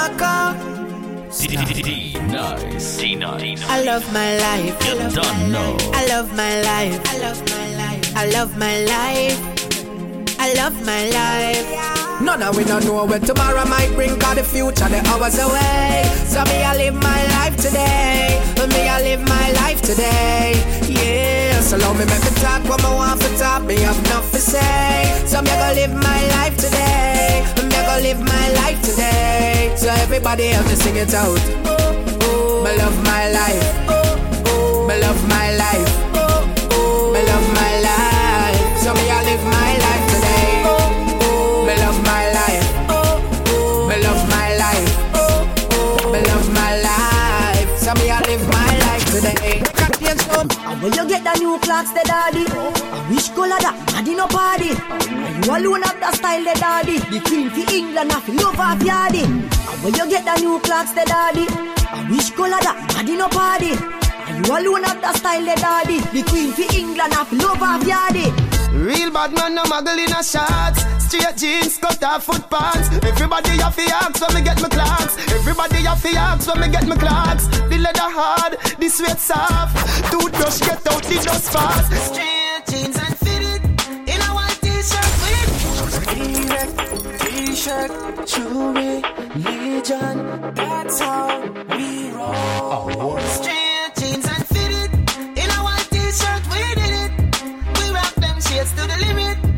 Marco. D-Nice. D-Nice. I love my life. You don't know. I love my life. I love my life. I love my life. I love my life. None of we don't know what tomorrow might bring Cause the future, the hours away So me, I live my life today Me, I live my life today Yeah, so long me make me talk What I want for talk, me have enough to say. So me, I go live my life today. Me, I go live my life today. So everybody help me sing it out. Me love my life. Me love my life And when you get the new clocks, the daddy. I wish color that, daddy no party. And you alone have the style, the daddy. The queen for England, I love off yardy. And when you get the new clocks, the daddy. I wish color that, daddy no party. And you alone have the style, the daddy. The queen for England, I love off yardy. Real bad man, no muggle in a shots. Straight jeans, cut off foot pants. Everybody have to ask when me get my clocks. Everybody have to ask when me get my clocks. The leather hard, the sweat soft. Toothbrush get out the dust fast. Straight jeans and fitted in a white t-shirt with T-shirt, jewelry, Legion. That's how we roll. Straight jeans and fitted in a white t-shirt we did it. We rock them shades to the limit.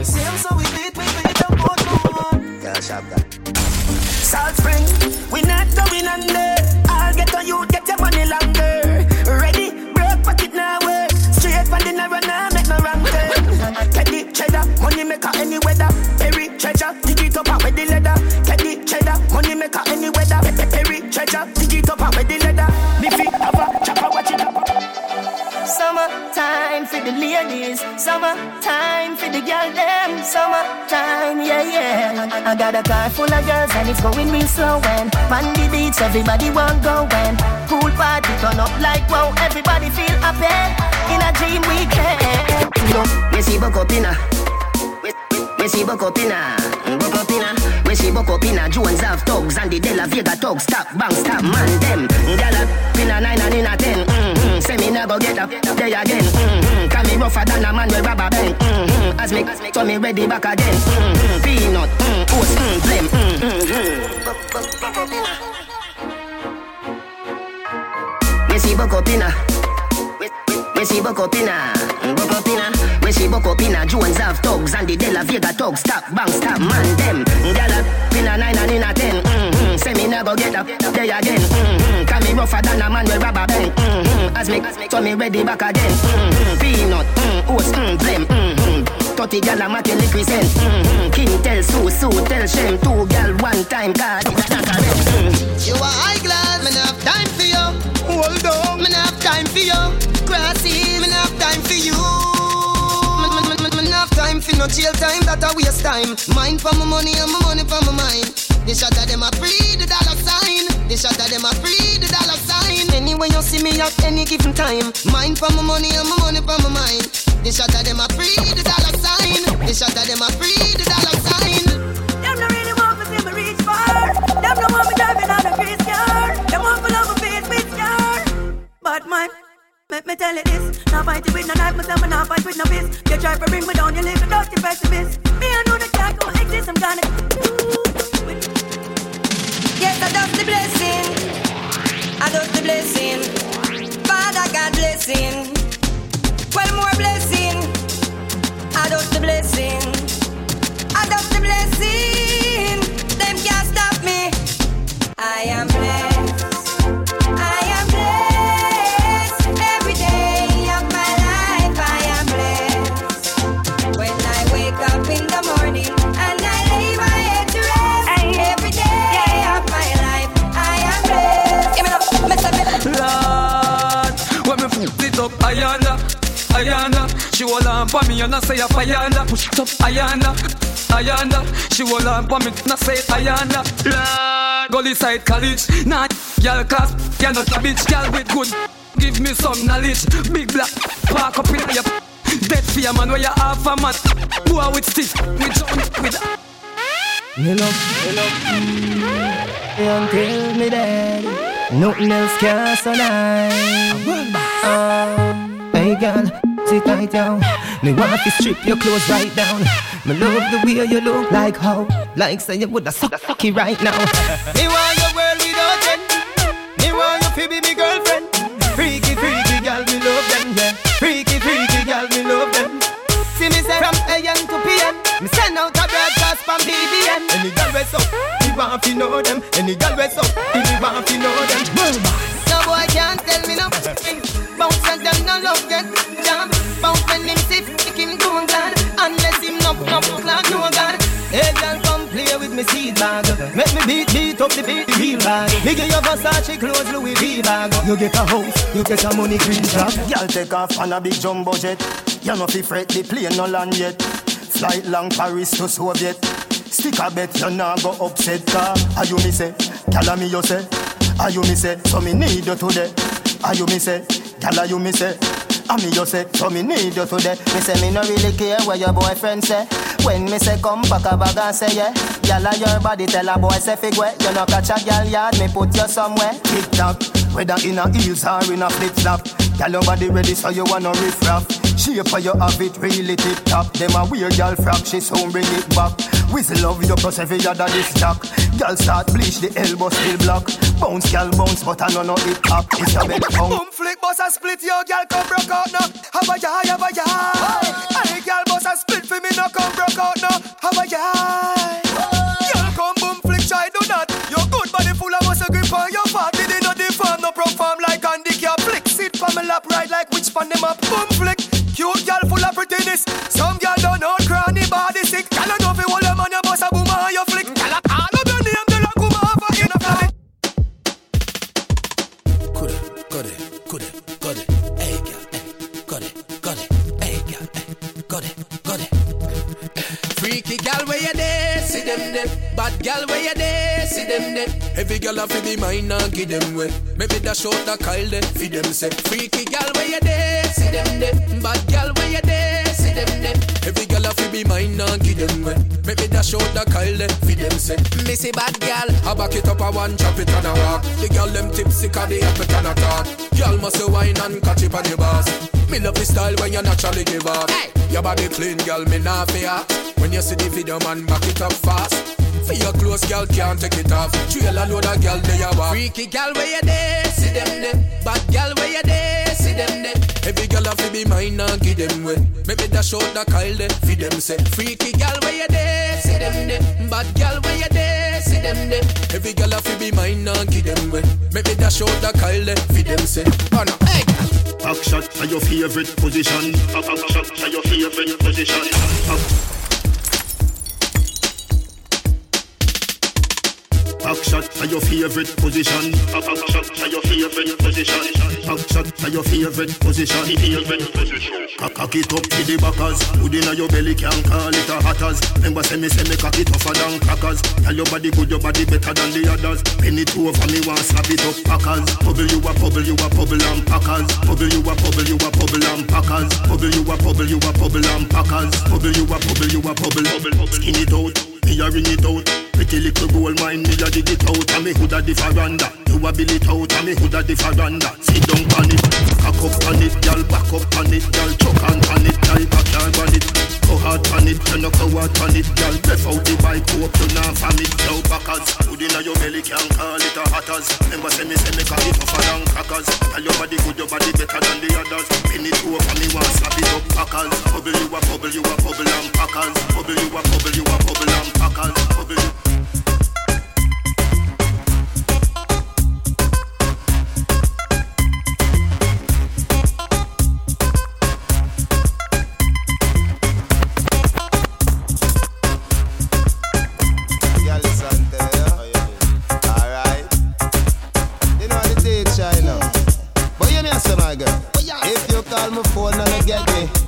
Timeless. Say I'm so we beat, we beat up both more. Girl, shop that. Salt Spring, we not going under. I'll get on you, get your money longer. Ready, broke pocket now work. Straight from the narrow now, make no wrong turn. Eh. Teddy cheddar, money maker any weather. Summertime for the ladies, summer time for the girl them, summertime, yeah yeah. I got a car full of girls and it's going real slow and on the beach everybody want going. pool party turn up like wow, everybody feel happy in a dream weekend. Yo, me see buck up me, see buck up in a, buck up see buck up in Jones have thugs and the De Vega thugs stop, bang stop, man them. Gyal up nine and in a ten. Mm-hmm. Say me never get up there again. Mm-hmm. Can me rougher than a man with rubber band. Mm-hmm. As me, so me ready back again. Mm-hmm. Peanut, mm, oats, mm, blem. Mm-hmm. We see buck up in. We see buck up in a, buck up in a. We see buck up in a Jones have thugs and the De La Vega thugs stop, bang stop, man them. Gyal up in a nine and in a ten. Mm-hmm. Say me never get up there again. Mm-hmm. Can me rougher than a man with rubber band. Mm-hmm. As me, so me ready back again. Mm-hmm. Peanut, mm, oats, mm, blem. Mm-hmm. Thirty gyal a make represent. Mm-hmm. King tell Sue, Sue tell Shem. Two gyal one time card. It's not correct. Mm. You are high class, me not have time for you. Hold on. No jail time, that a waste time. Mind for my money and my money for my mind. The shot of them a free the dollar sign. The shot of them a free the dollar sign. Anyway you see me at any given time. Mind for my money and my money for my mind. The shot of them a free the dollar sign. The shot of them a free the dollar sign. Them no really want to see me reach far. Them no want me driving on a face car. Them want me love my face with scar. But man, let me tell you this. Now fight it with no knife, myself and now fight with no fist. You try to bring me down, you live a dirty pessimist. Me I know the can't go exist, I'm gonna. Yes, I dust the blessing. I dust the blessing. Father God blessing. Well, more blessing. I dust the blessing. I dust the blessing. Them can't stop me. I am blessed. Ayanda. She hold on for me and I say Ayanda. Push it up, Ayanda, Ayanda. She hold on for me and I say Ayanda. Lord, Gully side college, nah, y'all class, y'all not a bitch, y'all with good. Give me some knowledge. Big black park up in your dead fear man where you half a man. Boy with stiff, with jump with. Me love, me love. Until me dead, nothing else can survive. Oh, hey girl, sit right down. Me want to strip your clothes right down. Me love the way you look like how, like say you woulda suck suck it right now. me want your world without end. Me want you to be me girlfriend. Freaky, freaky girl, me love them, yeah. Freaky, freaky girl, me love them. See me say from AM to PM. Me send out a broadcast from BBM. Any girl we up, me want to know them. Any girl we up, me want to know them. No boy can't tell me nothing. Bounce and them no love get jam. Bounce when him see him doing glad. Unless him no no clock no God. Hey girl, come play with me seed bag. Make me beat beat up the beat the real bag. Me give you Versace clothes, Louis V bag. You get a house, you get a money green truck. Girl take off on a big jumbo jet. You know fi fret the plane no land yet. Flight long Paris to Soviet. Stick a bet you nah go upset car. Are you me say? Gyal me you say? Are you me say? So me need you today. Are you me say? Gyal you me say? I me you say, so me need you today. Me say me no really care what your boyfriend say. When me say come pack a bag and say yeah, gyal a your body tell a boy say fig way. You no catch a gyal yard, me put you somewhere. Tick tock, whether in a heels or in a flip flop. Gyal your body ready so you wanna riff raff. Shape for you have it really tip top. Them a weird gyal frack, she soon bring it back. Whistle love you plus every other this jack. Gyal start bleach the elbow still block. Bounce gyal bounce but I know no it up. It's a bed bounce. Boom flick boss a split your gyal come broke out now. Have a yah, have a yah. Hey gyal boss a split for me no come broke out now. Have a yah. Gyal come boom flick try do that. Your good body full of muscle grip on your fat. Did not deform no perform like for me lap right like which pan them up. Boom flick. Cute gyal full of prettiness. Some gyal don't know cranny body sick. Gyal don't know if you hold them on your boss a boom on your flick. Gyal a call up your name, they like come a in a flick. Coulda, coulda, coulda, coulda. Hey, girl, hey, coulda, coulda. Hey, girl, hey, coulda, coulda. Freaky gal where you there, them there. Bad gal where you there, see them there. Every gal a fi be mine and give them way. Maybe that short a Kyle there, fi them say. Freaky gal where you there, see them there. Bad gal where you there, see them there. Every be mine and give them way. Maybe that short a Kyle there, fi them say. Me say bad gal, I back it up a one, chop it and a walk. The gal them tipsy 'cause they have it and a talk. Gal must wine and catch it on the boss. Me love the style when you naturally give up. Hey. Your body clean, girl, me nah fear. When you see the video, man, back it up fast. For your clothes, girl, can't take it off. Trail a load of girl, they you walk. Freaky girl, where you there? See them there. Bad girl, where you there? See them there. Every girl have to be mine and give them way. Maybe dash out the Kyle there, for them say. Freaky girl, where you there? See them there. Bad girl, where you there? See them there. Every girl have to be mine and give them way. Maybe dash out the Kyle there, for them say. Oh no, hey girl. Back shot are your favorite position. Back shot are your favorite position. Back. Shot are your favorite position. Back back shot are your favorite position. Back shot are your favorite position. Favorite position. Cock it up to the backers. Hood inna your belly can't call it a hatters. Remember say me say me cock it tougher than crackers. Tell your body good, your body better than the others. Penny two over me want slap it up packers. Bubble you a bubble, you a bubble and packers. Bubble you a bubble, you a bubble and packers. Bubble you a bubble, you a bubble and packers. Bubble you a bubble, you a. Bubble skin it out. Me a ring it out. Pretty little gold mine, me a dig it out. And me hood a the veranda. You a bill it out. And me hood a the veranda. Sit down on it. Cock up on it, girl. Back up on it, girl. Chuck on on it, girl. Back on it. Go hard on it, you no go hard on it, girl. Breath out the bike, hope you not from it. Now backers, hood inna your belly can call it a hatters. Remember say me say me cock it tougher than crackers. Tell your body good, your body better than the others. Pin it over me, want slap it up, packers. Bubble you a bubble, you a bubble and packers. Bubble you a bubble, you a bubble and packers. Bubble you.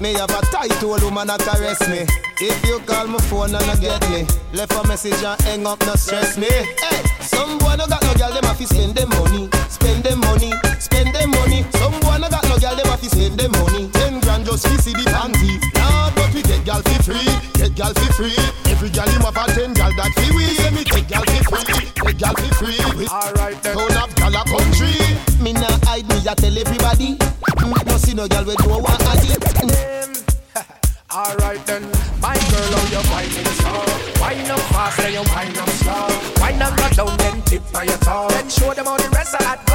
Me have a tight old woman that caress me. If you call my phone and I get me, left a message and hang up, no stress me. Hey, some boy no got no girl, them have to spend them money, spend them money, spend them money. Some boy no got no girl, them have to spend them money. Ten grand just to see the panty. Nah, but we get girl for free, get girl for free. Every girl him have a ten girl that free we. Let me get girl for free, get girl for free. Alright then, don't have girl a country. Me nah hide me, I tell everybody. No girl with no one at it. Alright then, my girl, how you whining slow? Wine up fast, then you wine up slow. Wine up, go down, then tip on your toe. Then show them how the rest of that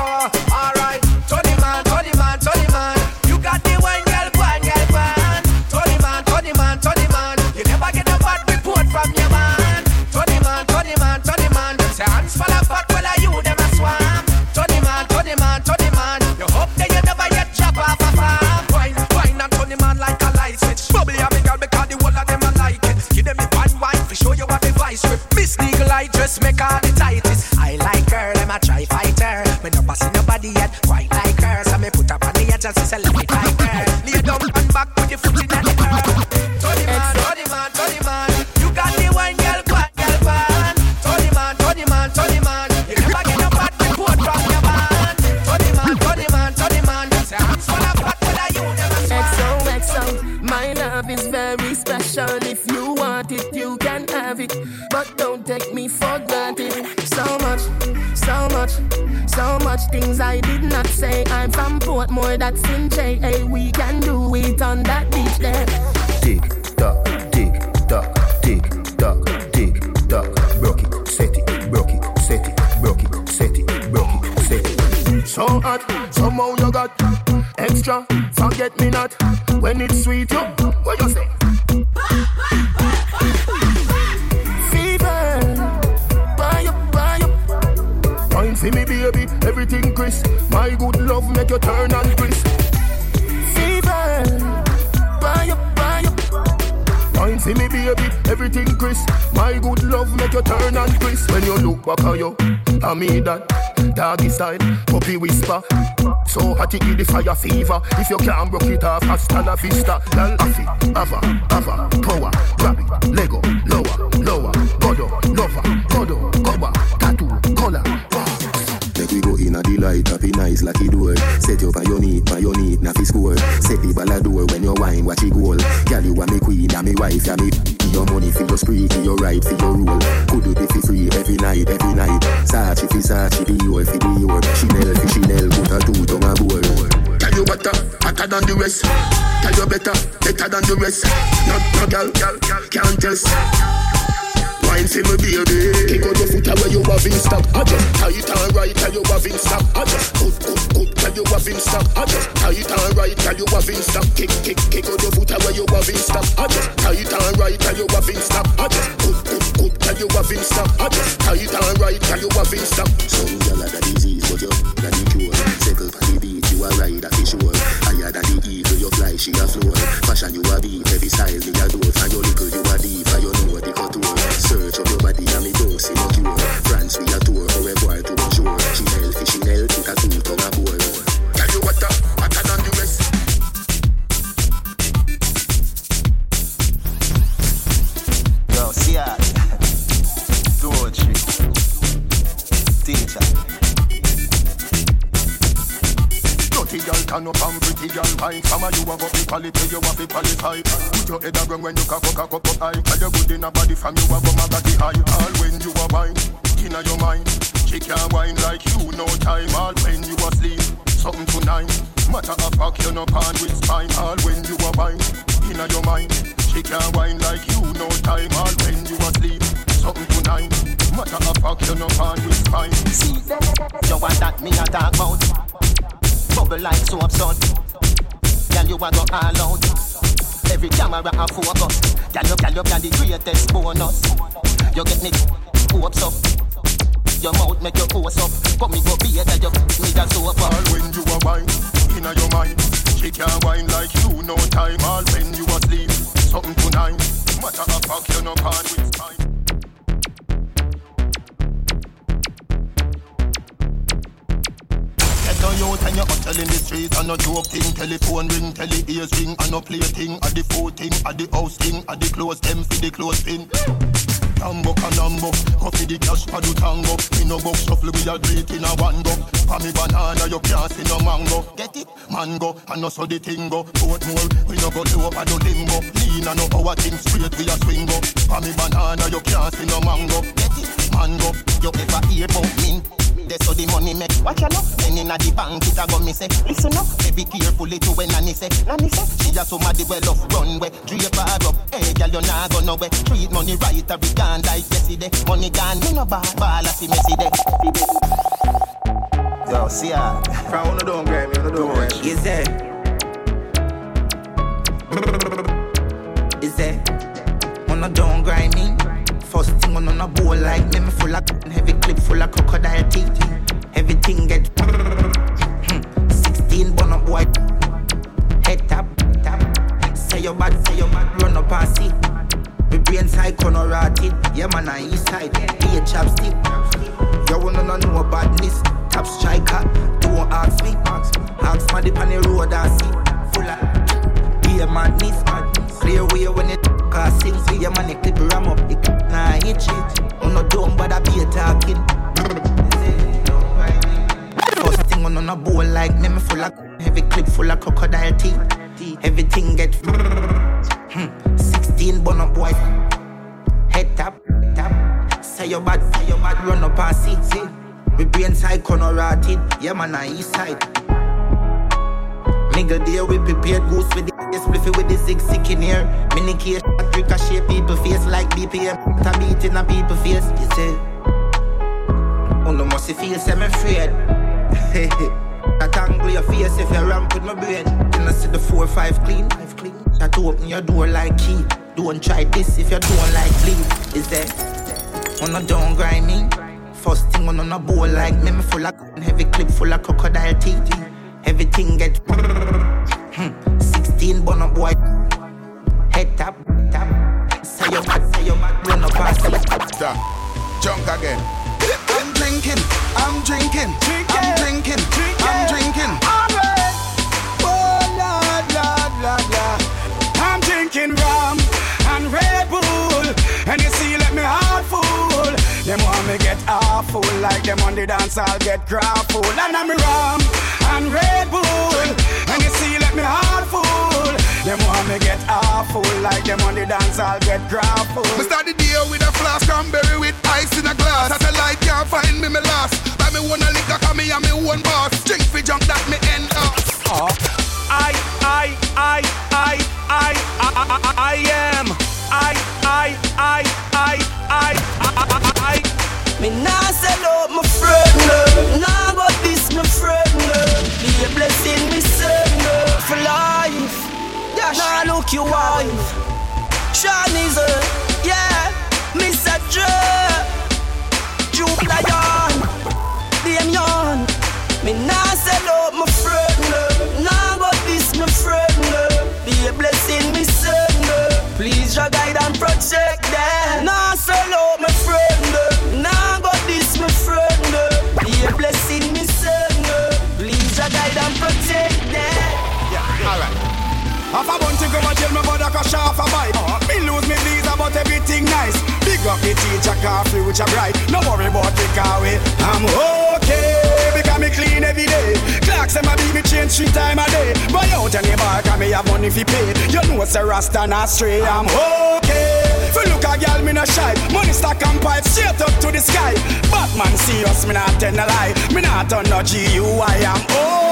Legal, I just make all the tightest. I like her, them a try fight her. Me no pass nobody yet, quite like her. So me put up on the edge and say, I did not say. I'm from Portmore, that's in J. Hey, we can do it on that beach there. Tick tock, tick tock, tick tock, tick tock. Broke it, set it, broke it, set it, broke it, set it, broke it, set it. So hot, somehow you got extra. Forget me not when it's sweet. You, what you say? Turn and crisp. Fever, buy up, buy up. Wine for me, baby. Everything crisp. My good love make you turn and crisp. When you look back at you, I mean that. Doggy style, puppy whisper. So hot it give the fire fever. If you can't broke it off, hasta la vista. Girl, afi, ava, ava, power, grab it, Lego, lower, lower, godo, lover, godo, in a delight, happy nice like it door. Set you on your knee, on your knee, na fi score. Set the ball a door when you wine, watch it goal. Girl, you are me queen, and me wife, and me. Your money for your spree, for your right, for your rule. Could do it for free every night, every night. Sachi fi Sachi, Dior fi Dior. Chanel fi Chanel, put a two tongue a bowl. Tell you better, hotter than the rest. Tell you better, better than the rest. No, no, girl, girl, girl, can't test. Wine for me, baby. Kick out your foot away, you have in stock. I just tight and right, tell you have in stock. I just good, good, good, tell you have in stock. I just tight and right, tell you have in stock. Kick, kick, kick out your foot away, you have in stock. I just tight and right, tell you have in stock. I just good, good, good, tell you have in stock. I just tight and right, tell you have in stock. Some gyal a da disease, but you da the cure. Circle pon the beat, you a ride a fish sure. Higher than the eagle, you fly, she a floor. Fashion you a beat, every style me a do. Find your little, you a deep, Search up your body and me dose in a cure. France we a tour, au revoir to bonjour. Chanel Chanel, put a two tongue a bowl. Tell you what, uh, hotter than the rest. Yo, see ya. Poetry. Teacher. Dirty girl turn up and girl wine Some of you have got the quality, you have the qualify Put your head around when you cock up, cock up, up high. Tell you good in a body from you have got my high. All when you are wine, inna your mind. She can't wine like you, no time. All when you asleep, something tonight. Matter of fact, you no pan with spine All when you are wine, inna your mind. She can't wine like you, no time. All when you asleep, something tonight. Matter of fact, you no pan with spine See, you want that me a talk about Bubble like soap salt Girl, you a go all out. Every camera a focus. Girl, you, girl, you can the greatest bonus. You get me hopes up. Your mouth make your pose up. Come me go be that you me that soap All when you are wine, inna your mind. She can't wine like you, no time. All when you asleep, something tonight. Matter of fact, you no pan with spine On youth and you're hustle in the street and no joke thing Telephone ring, tele ears ring and no play thing At the food thing, at the house thing, at the clothes them for the clothes pin Tambo canambo, for the cash for the tango. Me no go shuffle, we a do it in a one go. For me banana, you can't see no mango. Get it? Mango, and no so the thing go. Both more, we no go low up, do limbo Lean and no our thing straight, we a swing go For me banana, you can't see no mango. Get it? Mango, you ever hear about mint? the money make. Watch ya know, then inna the bank it a go me say. Listen up, be carefully to when nanny say. Nanny say, she a somebody well off runway. Drape her up, hey girl you nah go nowhere. Treat money right, every gun like yesterday. Money gone, me no ball, ball a see me see day. Yo, see ya. From uno don't grab me, uno don't grab me. Is there? Is there? Uno don't grind me. First thing on a bowl like me, me full of heavy clip full of crocodile teeth. Everything get 16 bun up boy. Head tap, tap. Say your bad, say your bad, run up and see. Me brain side corner rotted. Yeah man, I east side. Be a chapstick. You wanna know badness? Top striker, don't ask me. Ask my on the road I see. Full of be a madness. Clear way when it cause sing. See your money clip ram up. It nah shit. On no dumb but I be a talking. First thing on on a bowl like me, me full of heavy clip full of crocodile teeth. Everything get hmm, 16 bun boy. Head tap, tap. Say your bad, say your bad, run up and see. We brain side corner rotted, yeah man, I east side. Nigga there we prepared goose with the spliffy with the zig sick in here. Mini case ricochet people face like BPM. Ta beat in a people face, you see. Oh no must feel some afraid. That angle your face if you ramp with my brain. Then I see the four five clean, five clean. That open your door like key. Don't try this if you don't like bleed. Is there? On oh, a don't grind me. First thing oh, on a bowl like me, me full of heavy clip full of crocodile teeth. Everything get hmm, 16 bun up boy. Head tap, tap. Say your bad, say your bad, run up Stop. Junk again. I'm drinking, I'm drinking, I'm drinking, I'm drinking. Oh, get awful. Like them on the dance, I'll get grappled. And I'm rum and Red Bull. And you see, let me heart full. Them want me get awful. Like them on the dance, I'll get grappled. Me start the day with a flask cranberry with ice in a glass. Satellite can't find me, me lost. Buy me one a liquor, cause me and me one boss. Drink for junk that me end up. Oh. I, I, I, I, I, I, I, I am. I, I, I, I, I, I, I. Me nah sell out my friend, no. Nah got this my friend, no. Be a blessing, me son, no. For life, yeah. Nah look your wife. Sean is a, yeah. Miss a Joe. Juke Lion, them young. Me nah sell out my friend, no. Nah got this my friend, no. Be a blessing, me son, no. Please your guide and protect them. Nah and protect them. Yeah, alright. Half a bunch to go to jail, my brother crash off a bike. Me lose me visa, but everything nice. Big up the teacher, car future bright. No worry about the car way. I'm okay, because me clean every day. Clocks and my baby change three time a day. Buy out any bar, cause me have money fi pay. You know it's a rasta not stray. I'm okay. Fi look a girl, me no shy. Money stack and pipe straight up to the sky. Batman see us, me not tell a lie. Me not turn no G-U-I am oh.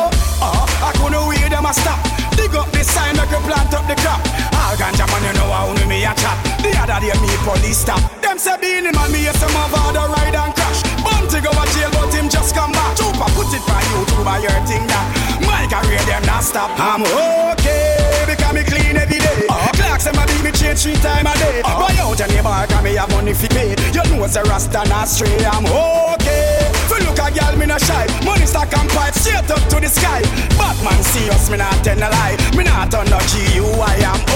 I couldn't wait them a stop. Dig up the sign, make you plant up the crop. All ganja man, you know how me a chat. The other day me police stop. Them say Beenie Man, me yes some of the ride and crash. Buju go a jail, but him just come back. Chupa put it for YouTube, I hear thing that. My career them not stop. I'm okay because me clean every day. Uh, clocks and my me change three time a day. Uh, Buy out any bar, cause me have money fi pay. You know it's a rasta not stray. I'm okay. Look a girl, me no shy. Money stack and pipe straight up to the sky. Batman see us, me not tell a lie. Me not on no G-U-I am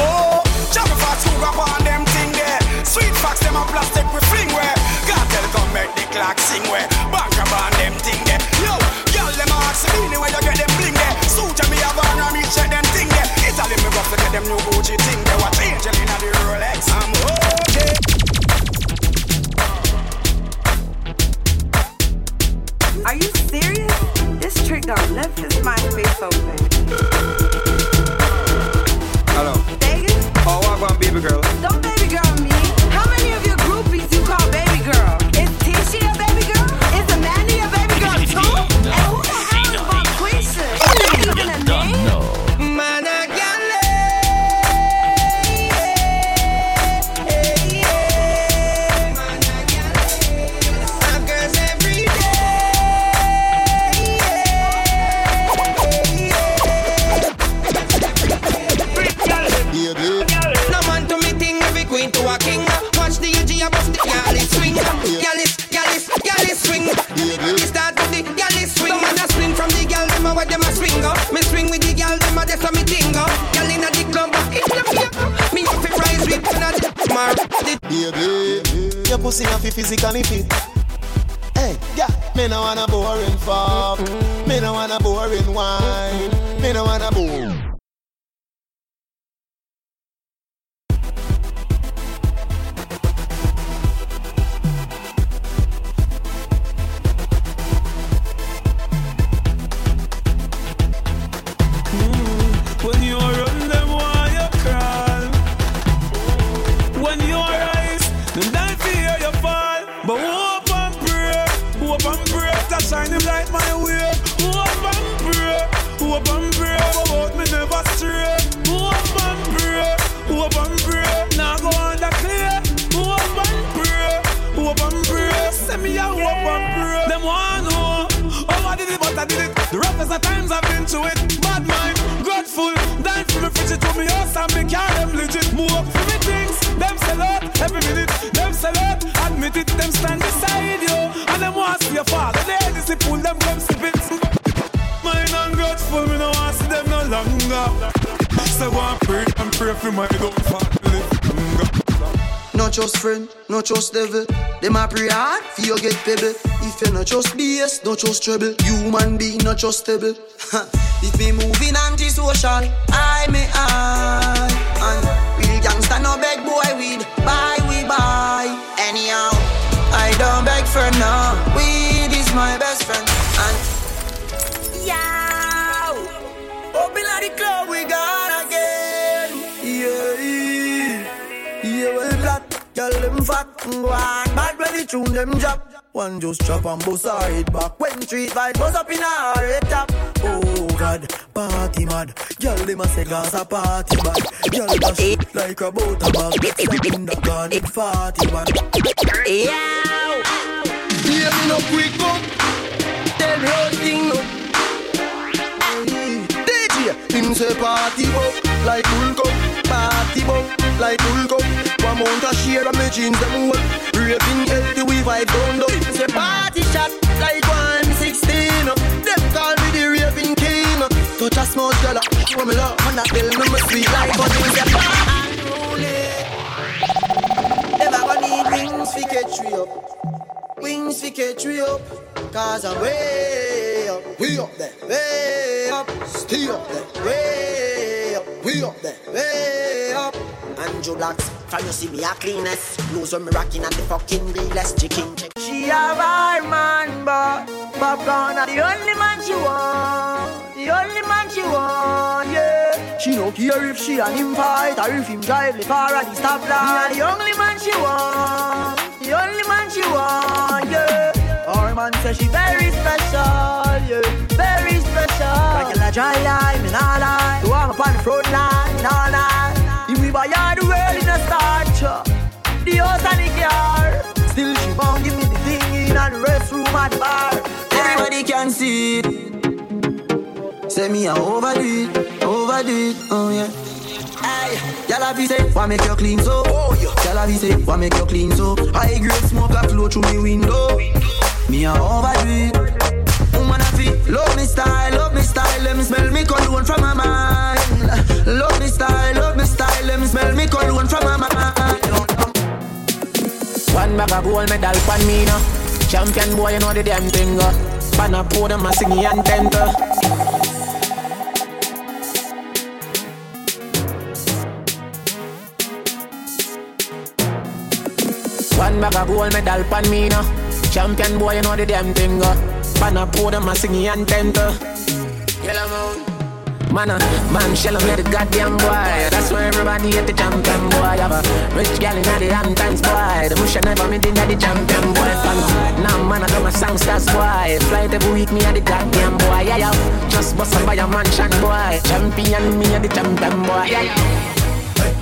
just BS, not just trouble. Human being not just stable. if me moving anti-social, I may I. And real gangsta no beg boy weed. Buy we buy. Anyhow, I don't beg for no. Weed is my best friend. And yow, open like the club we gone again. Yeah, yeah, well black. Girl, them fat, go Bad when the tune them drop One just chop and bust her head back. When street vibe goes up in her head top. Oh God, party mad. Girl, them a say Gaza party bad Girl, that shit like a boat a bag. Step in the garden, party man Yeah. Yeah, me no quick up. Tell road thing up. DJ, him say party up Like full cup. Party up like full cup. One mount a share of me jeans them up Raving we vibe down Him say party shot like 116 up Them call me the raving king. Touch a small girl Show me love And I tell me sweet like honey. Say ah, unruly. Never gonna need wings fi catch we up. Wings fi catch we up. Cause I'm way up. We up there. Way up. Stay up there. Way up We up way up there Way up. Andrew Blacks From you see me a cleanest? Lose when me rocking at the fucking realest chicken. She a man but Popcaan are the only man she want The only man she want Yeah. She no care if she and him fight Or if him drive the car at the stoplight Me a the only man she want The only man she want Yeah. Our man say she Very special Dry line, me nah lie You want me on the front line, nah lie If we buy all the world in a starch The house and the car Still she won't give me the thing in the restroom at the bar Everybody can see it Say me a overdo it, overdo it, oh yeah y'all have say, why make you clean so? Oh. Y'all have say, why make you clean so? High grade smoke a flow through me window. Me a overdo it. Love me style, love me style. Let me smell me cologne from my mind. Love me style, love me style. Let me smell me cologne from my mind. One bag of gold medal pan me now. Champion boy, you know the damn thing. Uh. Pan a podium, a singing and temper. One bag of gold medal pan me now. Champion boy, you know the damn thing. Uh. Pan a podium, a singing and temper. Yellow moon. Man, uh, man, shell on the goddamn boy. That's why everybody at the champion boy. Have a rich gal in the damn times boy. The bush never me think the champion boy. Fan. Now man, I do my songs that's boy. Flight every week me at the goddamn boy. Yeah, yeah. Just bust up by a mansion boy. Champion me at the champion boy. Yeah, yeah.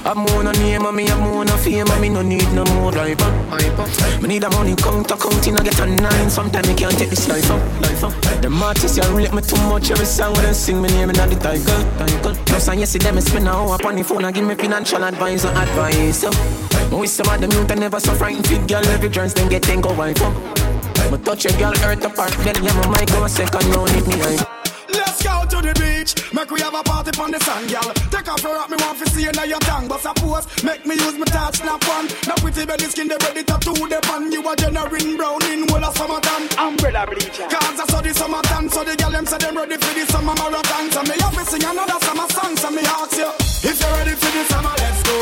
I'm on a name and me I'm on a fame and me no need no more driver. Me need a money count accounting I get a nine. Sometimes me can't take this life up. Life up. Them artists you rate me too much every song when they sing me name in the title. And you see them spend an hour upon the phone and give me financial advice and advice. Oh. So, with some of them youth they never so frightened fit girl every chance them get ten go wife up. But touch a girl hurt apart then yeah my mic go a second round if me high. Let's go to the beach. Make we have a party on the sun, girl. Take off your rock, me want to see you now your tongue. But suppose, make me use my touch, snap one. Now pretty belly skin, they ready to do the pan. You a generating brown in whole of summertime. Umbrella bleacher. Cause I saw the summertime, so the girl them say them ready for the summer marathon. So me have to sing another summer song, so me ask you. If you're ready for the summer, let's go.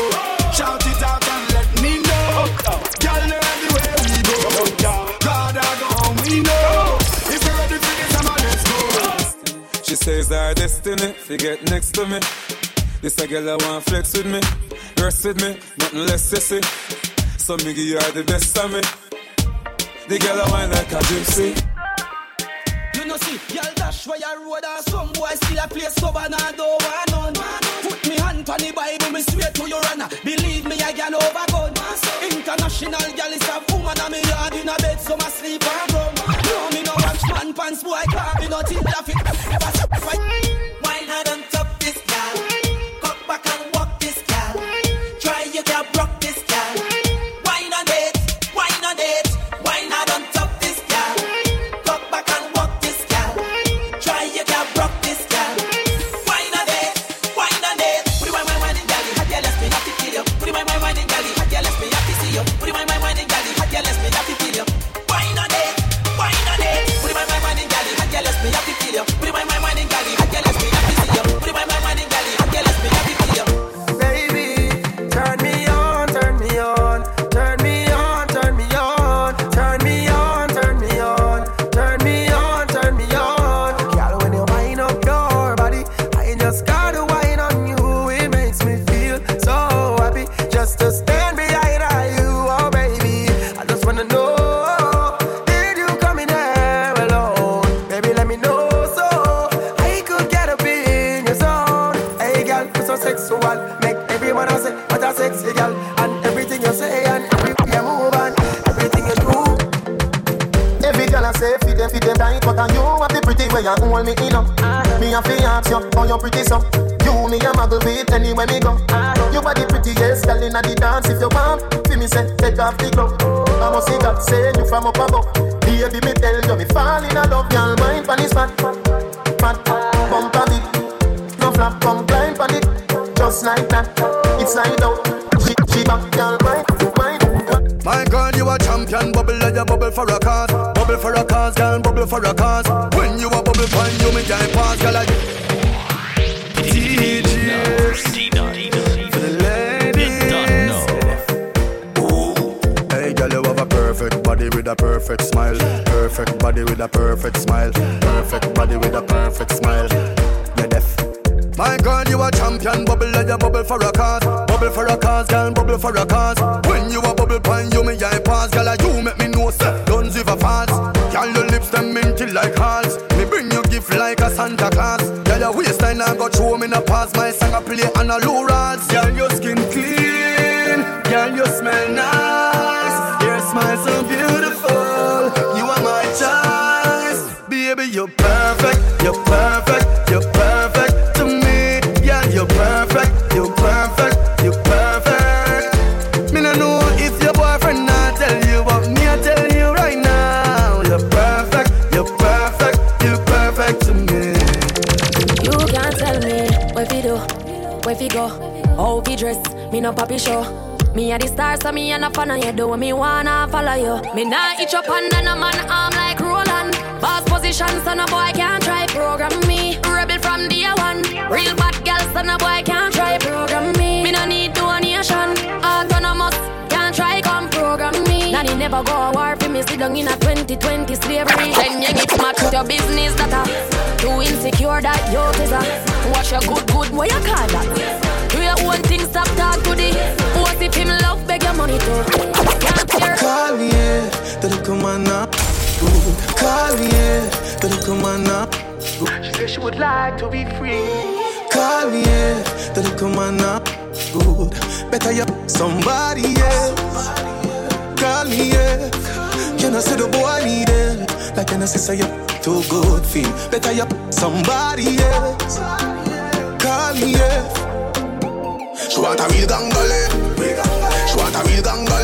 Shout it out and let me know. Oh, girl, know everywhere we go. Oh, God, I go home, we know. She says our destiny, fi get next to me. This a girl I want flex with me, rest with me, nothing less sissy. So me give her the best of me. The girl I want like a gypsy. You know see, dash where you road and some boy still a play sober and I don't want none. Put me hand on the Bible, me swear to your honor. Believe me, I can overcome. International girl is a woman and me yard in a bed, so my sleep and rum. No, me no watch man pants, boy, can't be nothing that fit. Ever sacrifice. But are you have the pretty way you hold me in up. Me a fi ask you, how you pretty so. You me a muggle with anywhere me go. You are the prettiest girl inna the dance If you want, fi me say, take off the glove I must see God say you from up above. Baby me tell you, me fall in love Girl, mind pon this fat, fat Bump on it, no flap, come climb pon it. Just like that, it's like out She, she back, mind, mind My girl, you a champion, bubble like you bubble for a cause. Bubble for a cause, girl, bubble for a cause. When you a bubble pon you, me can't pass, girl. I DJs for the ladies. Hey, girl, you have a perfect body with a perfect smile. Perfect body with a perfect smile. Perfect body with a perfect smile. You're deaf. My girl, you a champion, bubble like you bubble for a cause. Bubble for a cause, girl, bubble for a cause. When you a bubble pine, you me eye pass, girl, you make me know, sir. Don't give a false. Girl, your lips them minty like hearts. Me bring you gift like a Santa Claus. Girl, your waistline I got show me no pass. My song I play on a low rods. Girl, your skin clean. Girl, you smell nice. Your smile so beautiful. You are my choice, baby. You're perfect. You're perfect. You're perfect how fi dress. Me no papi show. Me a the star, so me a no fan of you. Do me wanna follow you. Me nah itch up under no man arm like Roland. Boss position, so no boy can't try program me. Rebel from day one. Real bad girl, so no boy can't try program me. Me no need donation. Autonomous, can't try come program me. Nanny never go a war for me. Sit down in a 2020 slavery. Then you get mad with your business that a too insecure that you is a. Watch your good good, what you call that? own thing, stop talk to the What if him love, beg your money too. She said she would like to be free. Kaliye, tarikumana Good, better you somebody else Kaliye, can I say the boy need it. Like can I say you too good feel Better you somebody else Kaliye she want a real gangale. She want a real gangale.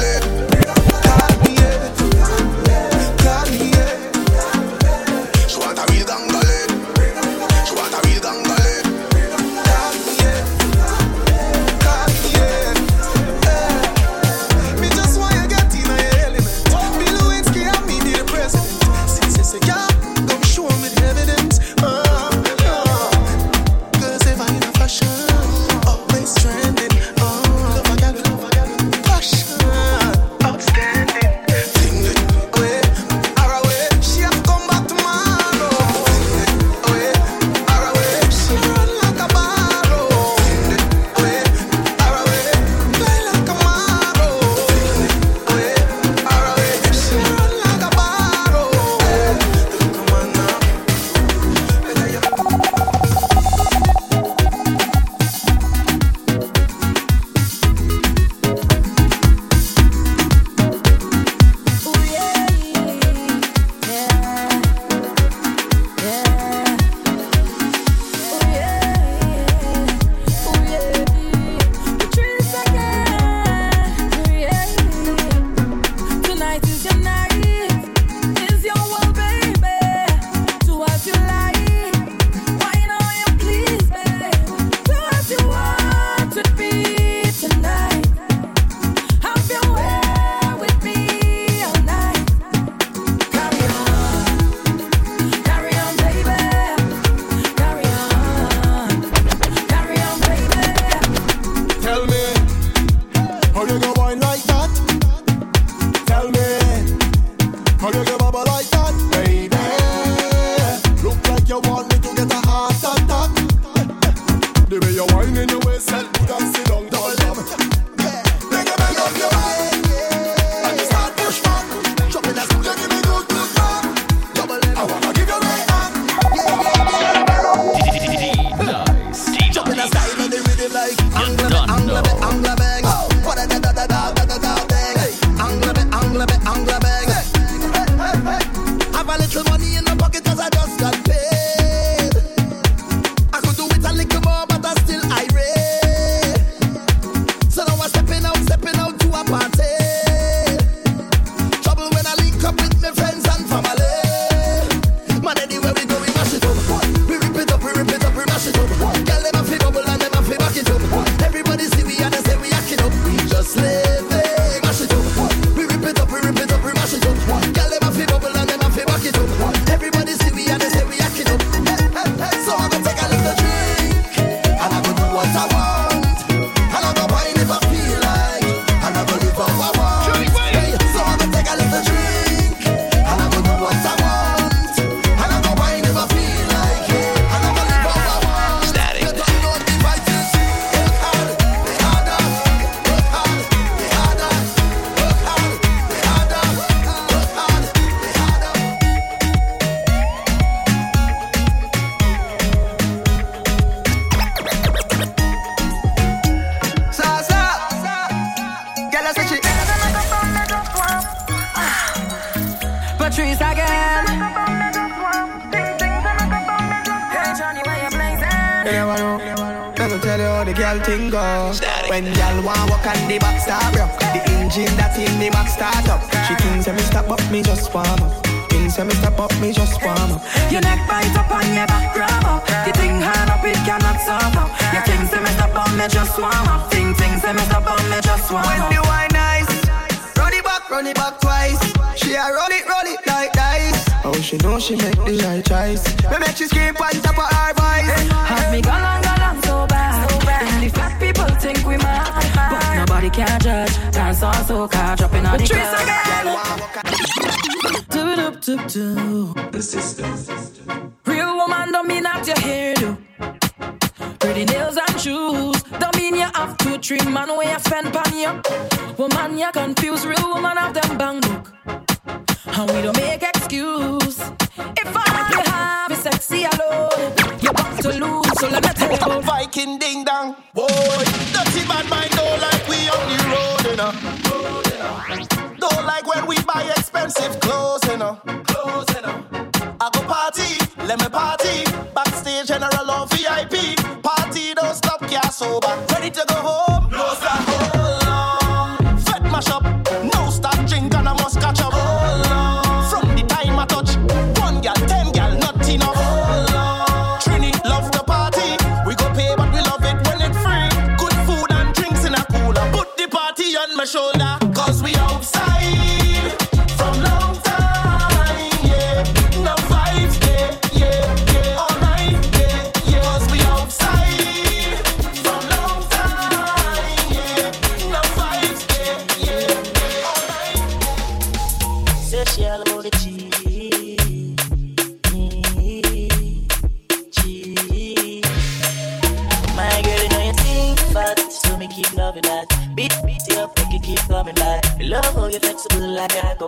school like a go.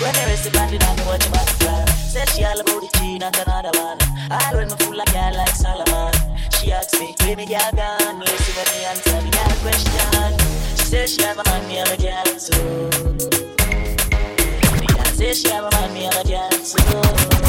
When there is a bandit, I know what you must try. Said she all about the G, and another man. I run my fool like I like Solomon. She asks me, play me your gun. Listen when me answer me a question. She says she have a man, me have a girl too. She says she have a man, me have a girl too.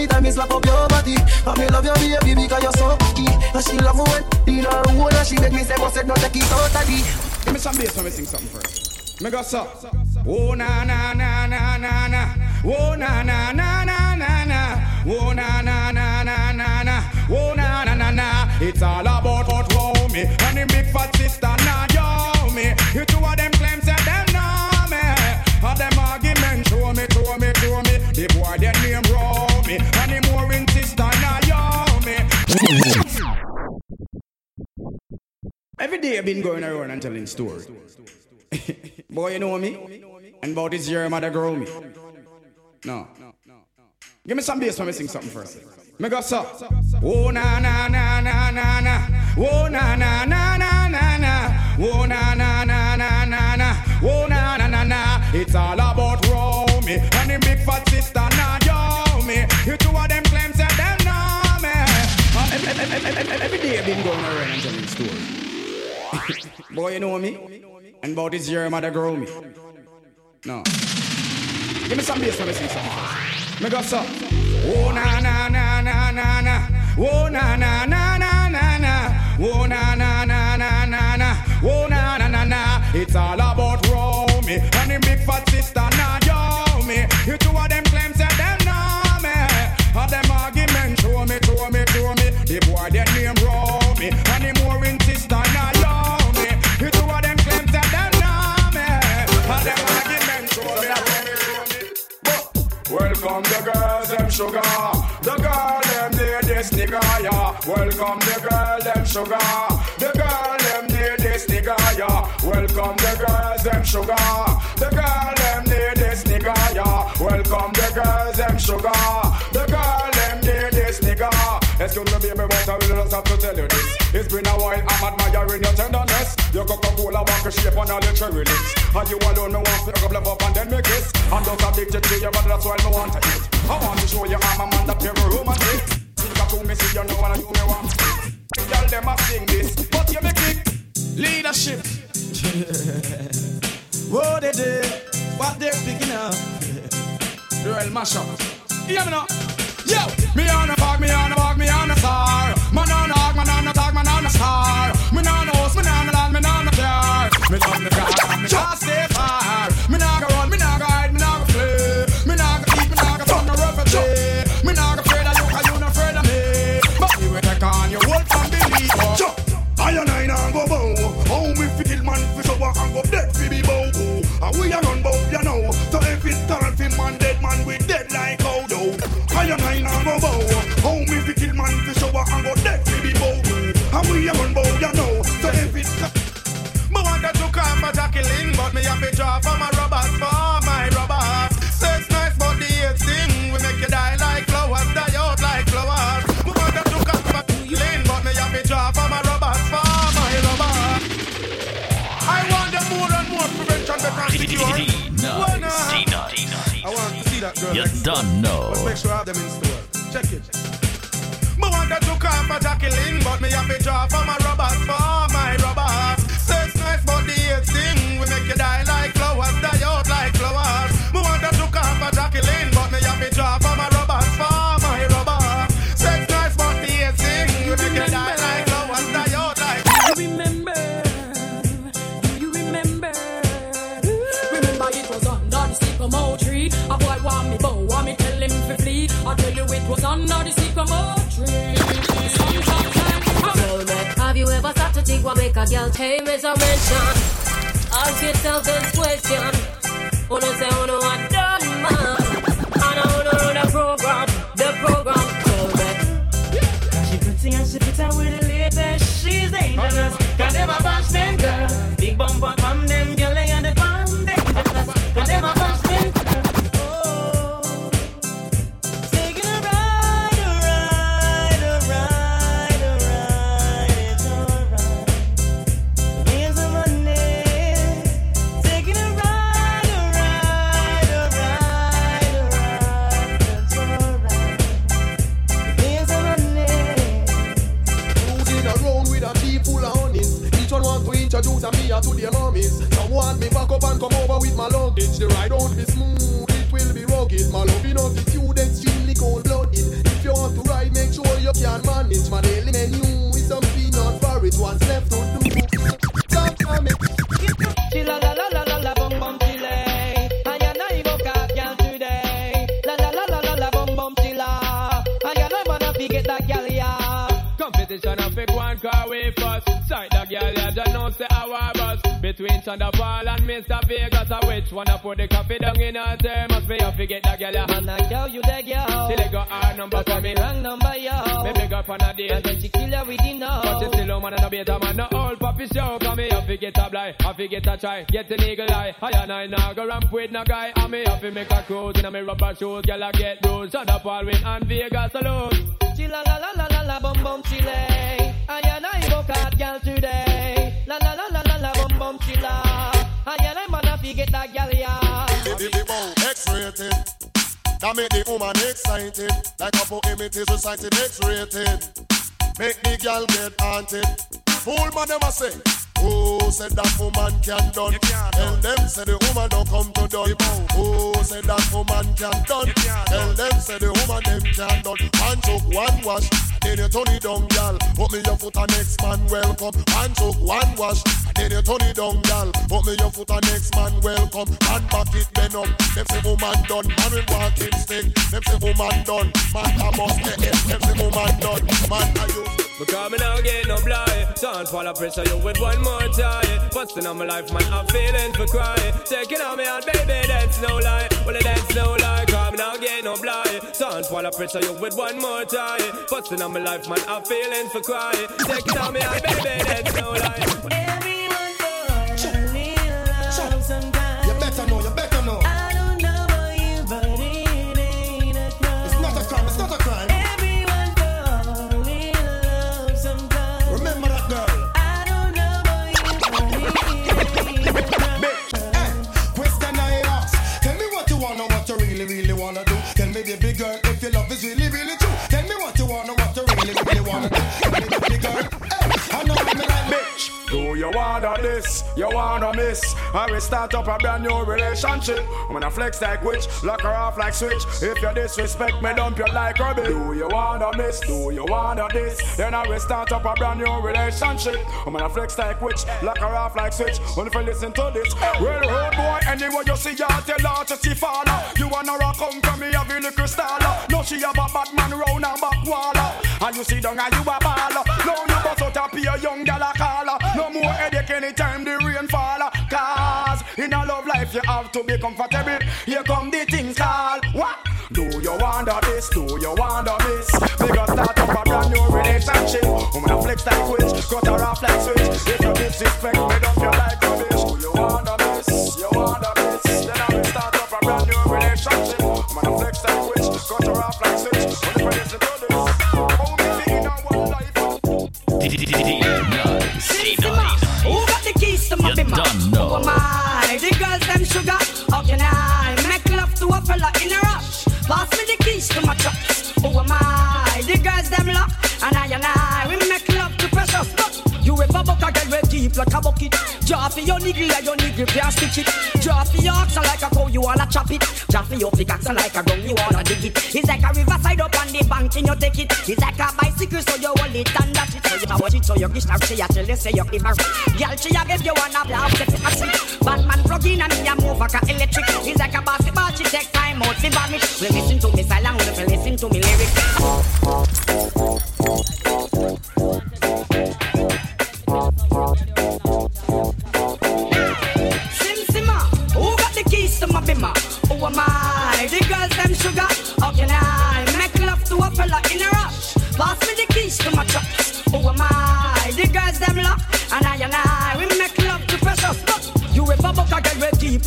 Anytime me slap up your body. And me love your baby because you're so key. And she love when in her hole and she make me say, but said no take it out of. Give me some bass, let me sing something first. Me go so. Oh na na na na na na. Oh na na na na na na. Oh na na na na na na. Oh na na na na. It's all about what wow me and the big fat sister now yo me. You two of them claims that them know me. All them argument show me, show me, show me. The boy their name Every day I've been going around and telling stories. Boy, you know me? And about this year, mother girl me. No. Give me some bass when me sing something first. Me go so. Oh na na na na na na. Oh na na na na na na. Oh na na na na na na. Oh na na na na. It's all about Romy and the big fat sister now yo me. You two of them Every day I've been going around telling stories. Boy, you know me? And about this year, mother girl me. No. Give me some bass when I sing first. Me go so. Oh na na na na na na. Oh na na na na na na. Oh na na na na na na. Oh na na na na. It's all about Romy and the big fat sister Welcome the girls, them sugar. The girl, them need this nigga, yeah. Welcome the girl, them sugar. The girl, them need this nigga, yeah. Welcome the girls, them sugar. The girl, them need this nigga, yeah. Welcome the girls, them sugar. The girl, them need this nigga. Excuse me, baby, but I really just have to tell you this. It's been a while, I'm admiring your tenderness. Your Coca-Cola a shape on all your cherry lips. And you alone, me want to up, love up and then make kiss. I'm just addicted to you, but that's why me want to eat. I want to show you I'm a man that you're romantic. Think I to me, see you know when I do me want. Tell them I sing this, but you make it. Leadership. what they do, what they're picking up. Real mashup. Hear me now. Yo, me on a bag, me on a bag, me on a star. Man on a hog, man on a tag, man on a star. Me on a host, me on a land, me on a car. Me love me but me have to draw for my robbers, for my robbers. Sex nice, the thing we make you die like flowers, die out like flowers. Me wanted to come for Jacqueline, but me have draw for my robbers, for my robbers. I want them more and more prevention, better secure. Why? I want to see that girl. You door. know. But make sure I have them in store. Check it. Me wanted to Jacqueline, but me have for my robbers, for think what make a girl change? Ask yourself this question. Know say know what done man? And I who know the program, the program. Me. She pretty and she pretty with the latest. She's dangerous. Cause them a bash them girl. Big bumper from them no old show. Come me have to get a blind, have to get a try, get an eagle eye. I and I now go ramp with no guy. And me have to make a cruise in a me rubber shoes. Girl, I get those. Thunderball win and Vegas alone. Chilla la la la la la bum bum chile. I And you know you go cock girl today. La la la la la la bum bum chilla. And you know man fi get that girl yeah. Baby bow X-rated. That make the woman excited. Like a poem it is recited X-rated. Make the girl get haunted. Fool man a say. Who said that woman can done? Tell them say the woman don't come to done. Who said that woman can done? Tell them say the woman them can done. One took one wash, then you turn it down, gal. Put me your foot on next man welcome. One took one wash, then you turn it down, gal. Put me your foot on next man welcome. And back it bend up. Them say woman done, man we walking stick. Them say woman done, man I must get it. Them say woman done, man I use. Because me now get no blind Don't fall a pressure you with one more time Busting on my life man I'm feeling for crying Taking on me out baby dance no lie Well it dance no lie Cause me now get no blind Don't fall a pressure you with one more time Busting on my life man I'm feeling for crying Taking on me out baby dance no lie Everyone falls a little love sometimes. You better know, you better know. I don't know about you, but it ain't a crime. It's not a crime, it's not a crime. Everyone falls a little love sometimes. Remember that girl. I don't know about you, but it ain't a crime. Hey, question I ask. Tell me what you wanna, what you really, really wanna do. Tell me, baby girl, if your love is really, Do you wanna this? You wanna miss? I will start up a brand new relationship. I'm gonna flex like witch, lock her off like switch. If you disrespect me, dump you like rubbish. Do you wanna miss? Do you wanna this? Then I will start up a brand new relationship. I'm gonna flex like witch, lock her off like switch. Only if you listen to this. Well, road boy, anyway you see her, tell her to see. You wanna rock come from me, have a little star. No, she have a bad man round her back wall. And you see and you a baller. No, you bust out a pure young gal a caller. No more headache anytime the rain fall. Cause in a love life you have to be comfortable. Here come the things called what? Do you wonder this? Do you wonder? We got start up a brand new relationship. I'm gonna flex like witch, cut her off like switch. If you disrespect me, don't feel like rubbish. Do you wonder miss? You wonder miss? Then I will start up a brand new relationship. I'm gonna flex like witch, cut her off like switch. Only for listen to this. Oh, me thinking I one life. Who got the keys to my bimmer? Who am I? The girls them sugar. How can I make love to a fella in a rush? Pass me the keys to my truck. Who am I? The girls them lock. And I and I we make love to precious. But you ever buck a girl with deep like a bucket? Draw for your niggle and your niggle can't stitch it. Draw for your ox like a cow you wanna chop it. Draw for your pickaxe like a gun you wanna dig it. It's like a riverside up on the bank and you take it. It's like a bicycle so you hold it and dash it. So you a watch it so you gish now she a tell you say you give her. Girl she a give you wanna blow set it a shit. Batman plug in and me a move like a electric. It's like a basketball she take time out to vomit. Well listen to me silent, well listen to me lyrics.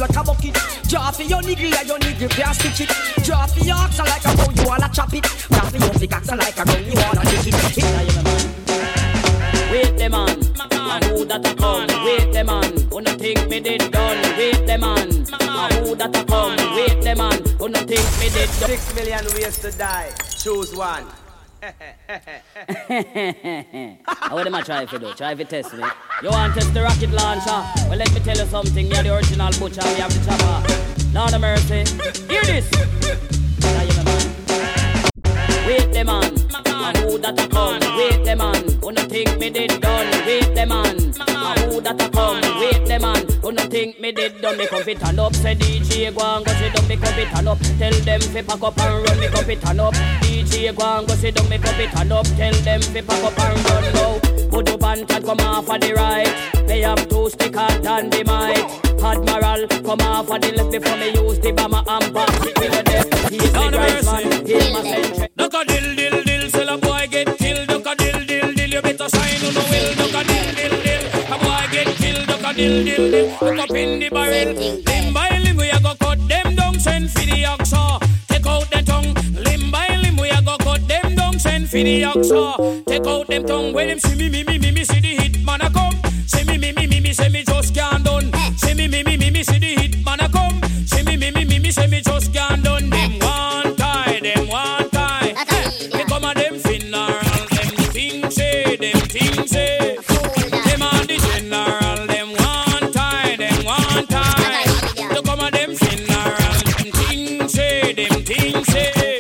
Like a bucket? Draw for your niggle and your niggle can't stitch it. Draw for your ox like a cow you wanna chop it. Draw for your pickaxe like a gun you wanna dig it. Wait the man, and who that a come? Wait the man, no think me did done? Wait the man, and who that a come? Wait the man, no think me did done? Six million ways to die. Choose one. What am I trying to do? Try if to test me. You want to test the rocket launcher? Well, let me tell you something. You're the original butcher. We have the chopper. Lord of mercy. Hear this. Wait the man, a who that a come? Wait the man, who no think me did done? Wait the man, a who that a come? Wait the man, who no think me did done? Me come fit turn up, say DJ go and go sit down, me come fit turn up. Tell them fi pack up and run, me come fit turn up. DJ go and go sit down, me come fit turn up. Tell them fi pack up and run now. Put up and can come off of the right. They have two stick hard and the mic. Admiral, come off of the left before me use the bomber and box it with the death. He's the right man, he's my century. A dill dill sell a boy get killed. A dill dill you better shine on the will. A dill dill a boy get killed. A dill dill hook up in the barrel. Limb by limb we a go cut them down, send for the oxa. Take out the tongue. Limb by limb we a go cut them down, send for the oxa. Take out them tongue when them see me me me me me see the hit man a come. See me me me me me say me just can't done. See me me me me me see the hit man a come. See me me me me me say me just can't done. Them one tie, them one say,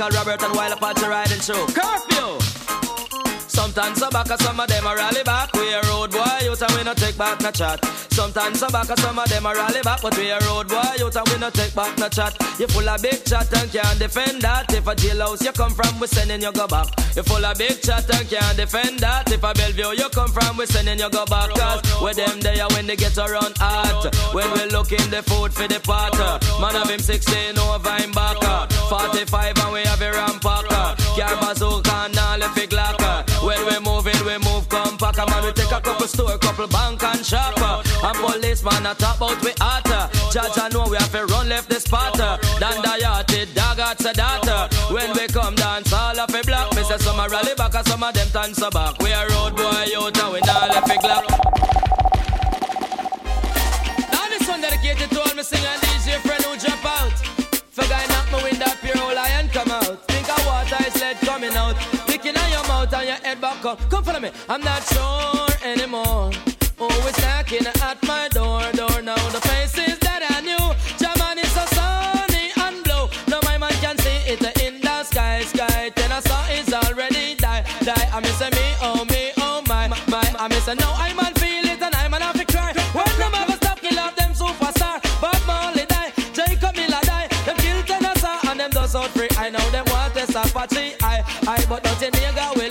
The Robert, and while Apache riding through. Curfew! Sometimes some back, and some of them are rally back. We a road boy, you tell we not take back no chat. Sometimes some back, and some of them are rally back, but we a road boy, you tell we not take back no chat. You full of big chat and can't defend that. If a jailhouse you come from, we sending you go back. You full of big chat and can't defend that. If a Bellevue you come from, we sending you go back. Cause with them there when they get around hot. When we looking the food for the pot. Man of him 16 over him back. 45 and we have a rampacker. Car bazooka and all if it. When we moving, we move compact. Man, we take a couple store, couple bank and shop. And policeman a talk about we hotter. Judge I know we have to run left the spot. Dan yachted dog at the data. When we come dance all of a block. Me say some a rally back and some of them dance back. We a road boy out up. Come follow me. I'm not sure anymore. Always knocking at my door, door now. The faces that I knew. German is so sunny and blue. No my man can see it in the sky, sky. Then I saw it's already die, die. I miss me, oh me, oh my, my. I miss no I man feel it and I man have to cry. When them ever stop kill off them superstar. Bob Marley die, Jacob Miller die. Them kill Tennessee and them does out free. I know them want to Apache. I, I, but nothing nigga we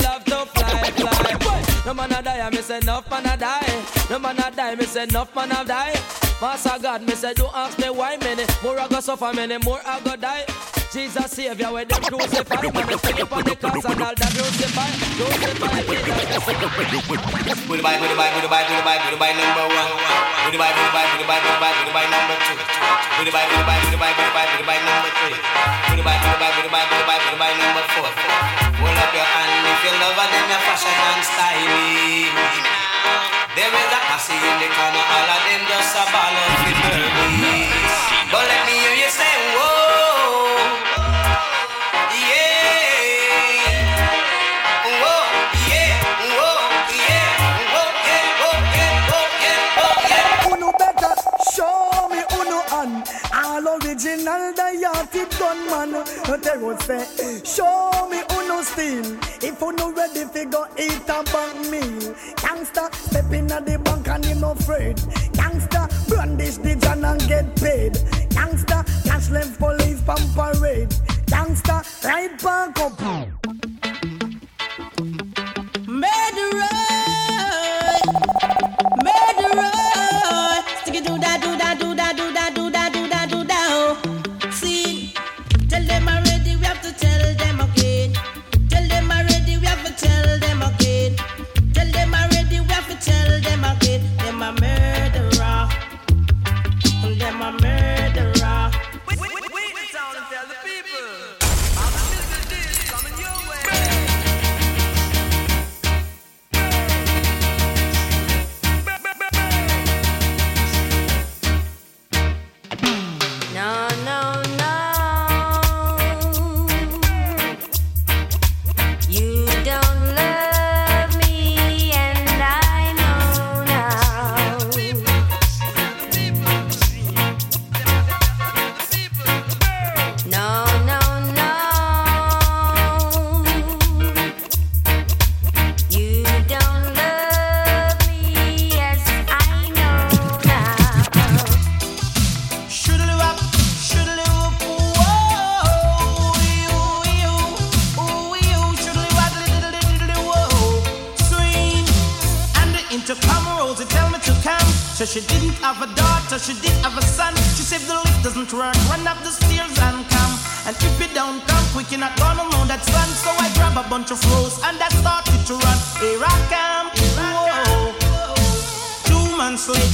I miss enough man a die. No man a die, me say enough man a die. Master God, me say don't ask me why many more I go suffer, many more I go die. Jesus Savior, when them crucify, man, they fill up on the cross and all that crucify, crucify. With the Bible, with the number one. With the Bible, with the number two. With the Bible, with the number three. With the Bible, with the number four. Hold up your hand love them, your fashion and styling. There is a posse in the corner, all of them just a ball of fifties. But let me hear you say, whoa, Say, show me who no steal. If you no ready eat a bank meal. Gangsta step in at the bank and him no afraid. Gangsta brandish the gun and get paid. Gangsta cash left police pump parade. Gangsta ride back up. Murderer,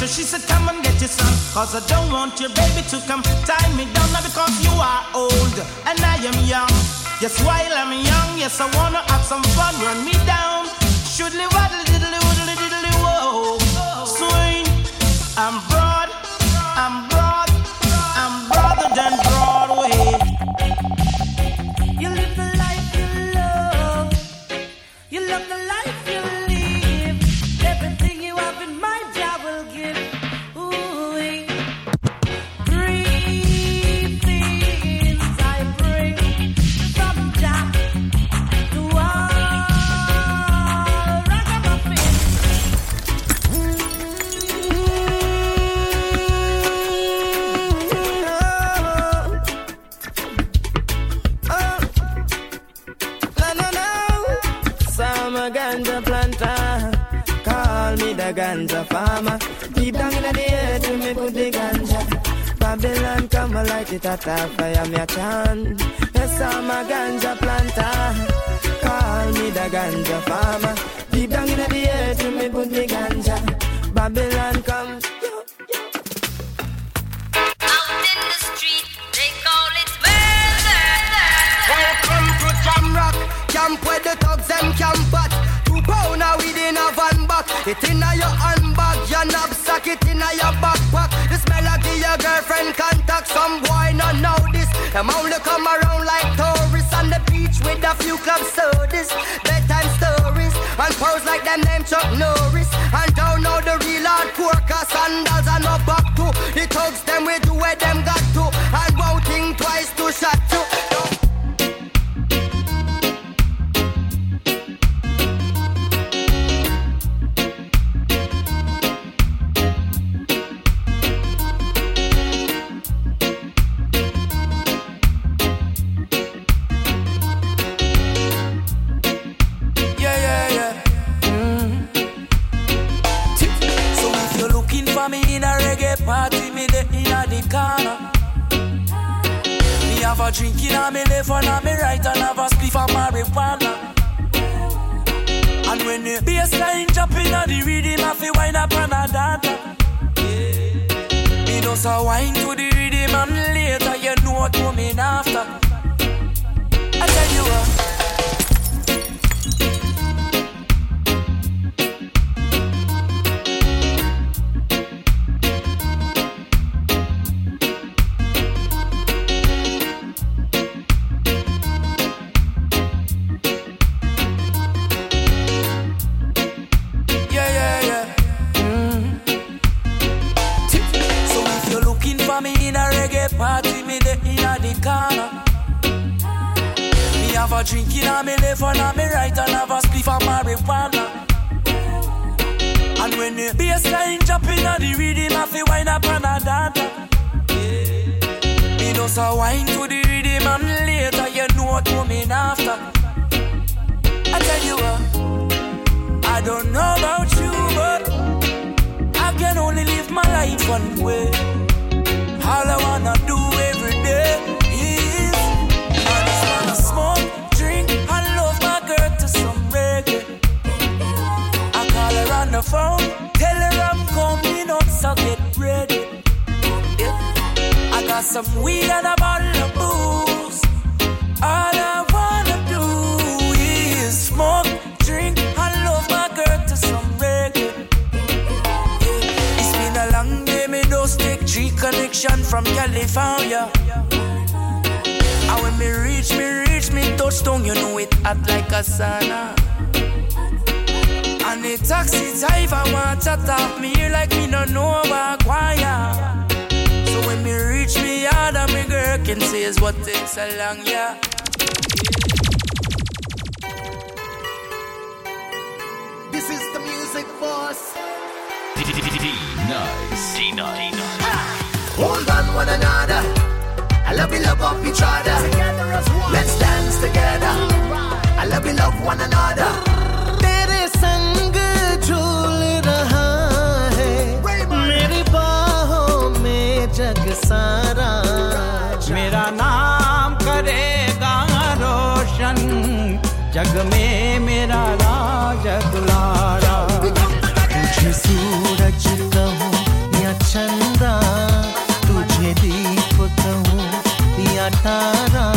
she said, Come and get your son. Cause I don't want your baby to come tie me down. Now because you are old and I am young. Yes, while I'm young, yes, I wanna have some fun. Run me down. Shoodly waddly diddly woodly diddly whoa. Swing. I'm the farmer. Deep down in the earth, me put the ganja. Babylon come a light it at a fire, me a chant. Yes, I'm a ganja planter. Call me the ganja farmer. Deep down in the earth, me put the ganja. Babylon come. Welcome to Jamrock, camp where the thugs and camp at. It in a your handbag, your knapsack, it in a your backpack. This melody your girlfriend contact. Some boy not know this. Them only come around like tourists on the beach with a few club sodas, bedtime stories, and pose like them name Chuck Norris. And don't know the real hardcore cause sandals and no back to. The thugs them we do where them got to, and won't think twice to shot to. A drink in a me left and a me right and have a spliff of marijuana. And when the bassline jump in a the rhythm, I feel wind up and a dance. Me just a wine to the rhythm and later you know what coming after. I tell you what. A wine to the rhythm and later you know what coming after. I tell you what, I don't know about you, but I can only live my life one way. All I wanna do every day is I just wanna smoke, drink, and love my girl to some reggae. I call her on the phone, some weed and a bottle of booze. All I wanna do is smoke, drink, and love my girl to some reggae. It's been a long day, me just take three connection from California. And when me reach, me reach, me touchdown, you know it hot like a sauna. And the taxi driver want to talk me like me no know about choir. So when me reach me yard and me girl can say is what takes a long yeah. This is the music boss. Nice. D-Nice. Hold on one another. I love we love up each other. Let's dance together. I love we love one another. सारा। मेरा नाम करेगा रोशन। जग में मेरा राज दुलारा तुझे सूरज कहूँ या चंदा तुझे दीप कहूँ या तारा।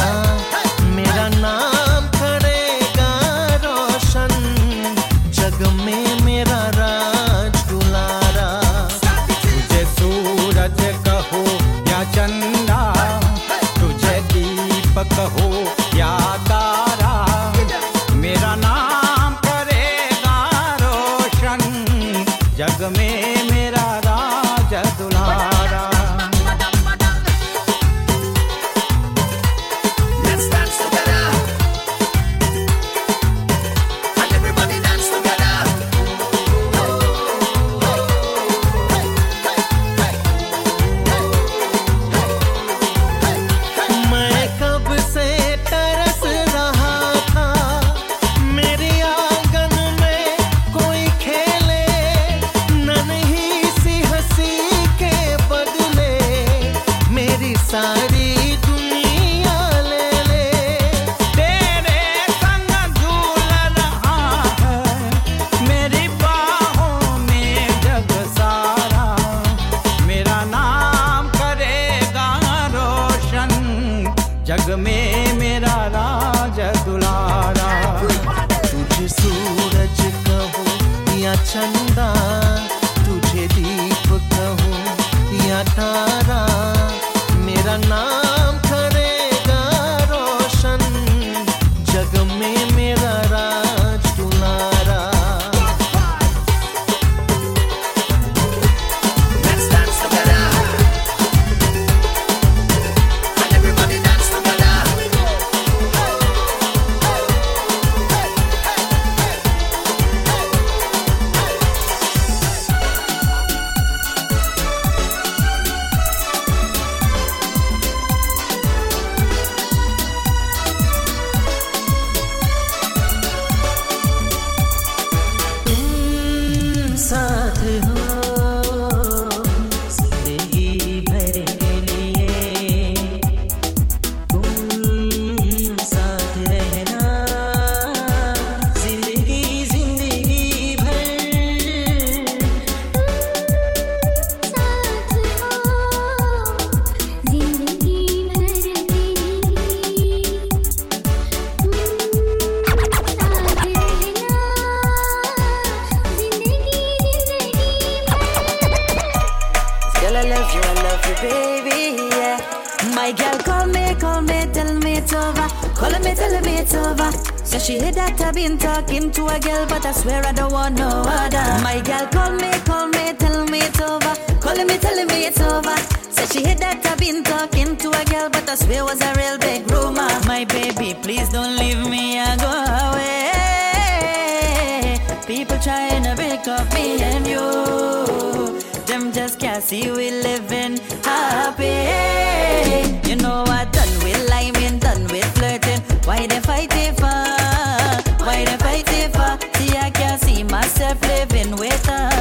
Living with you.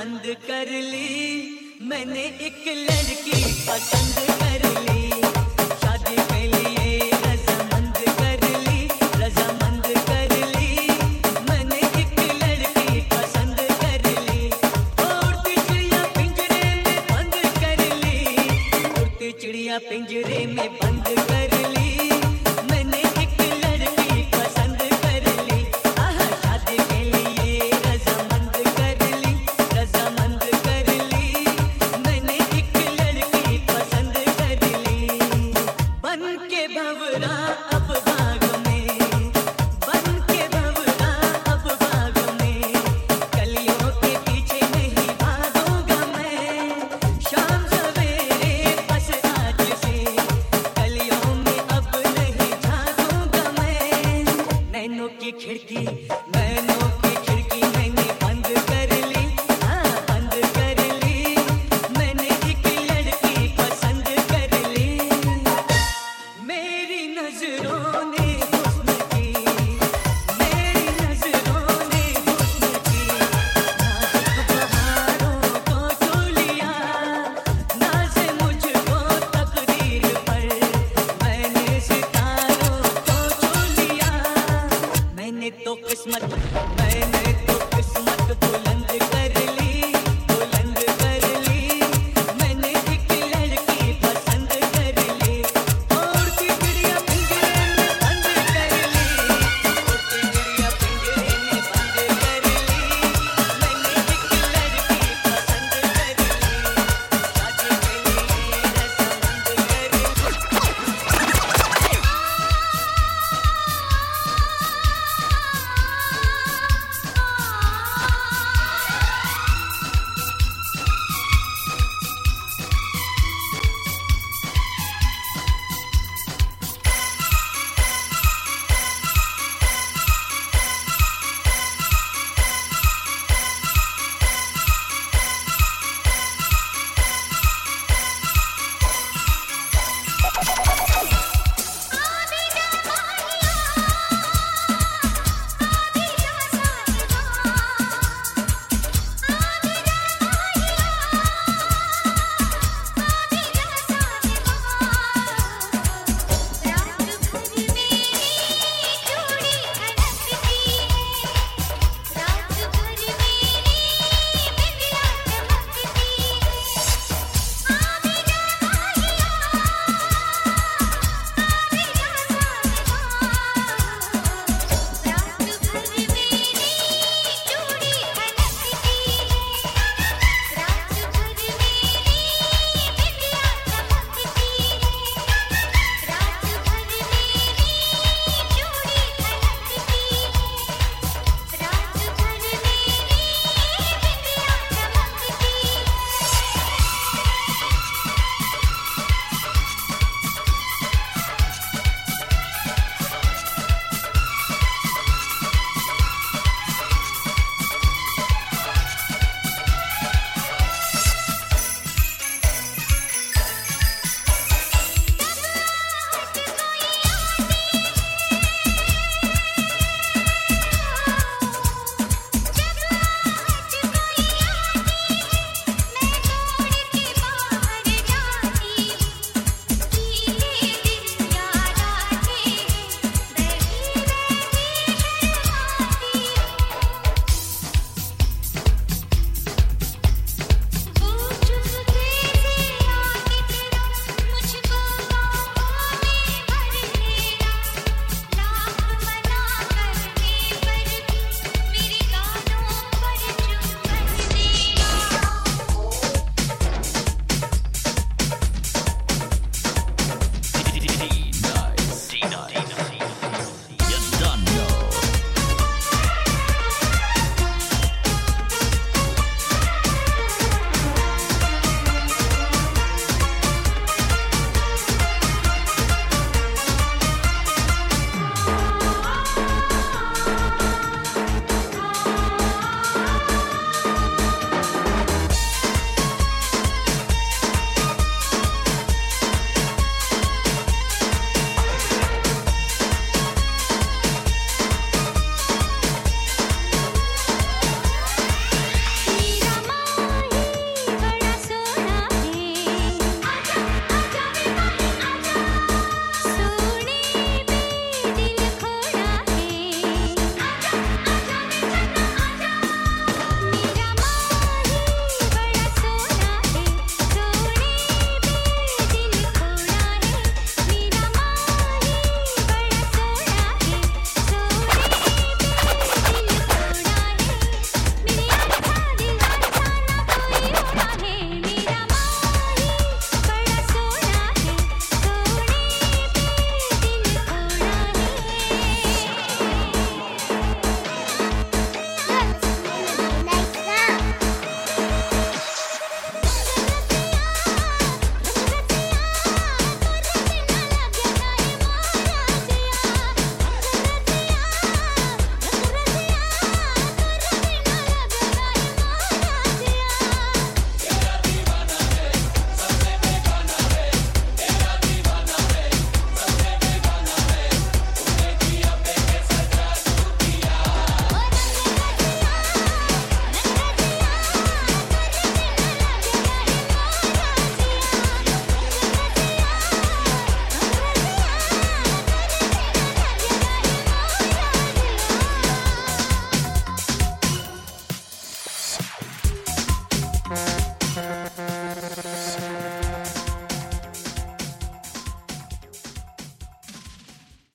வந்து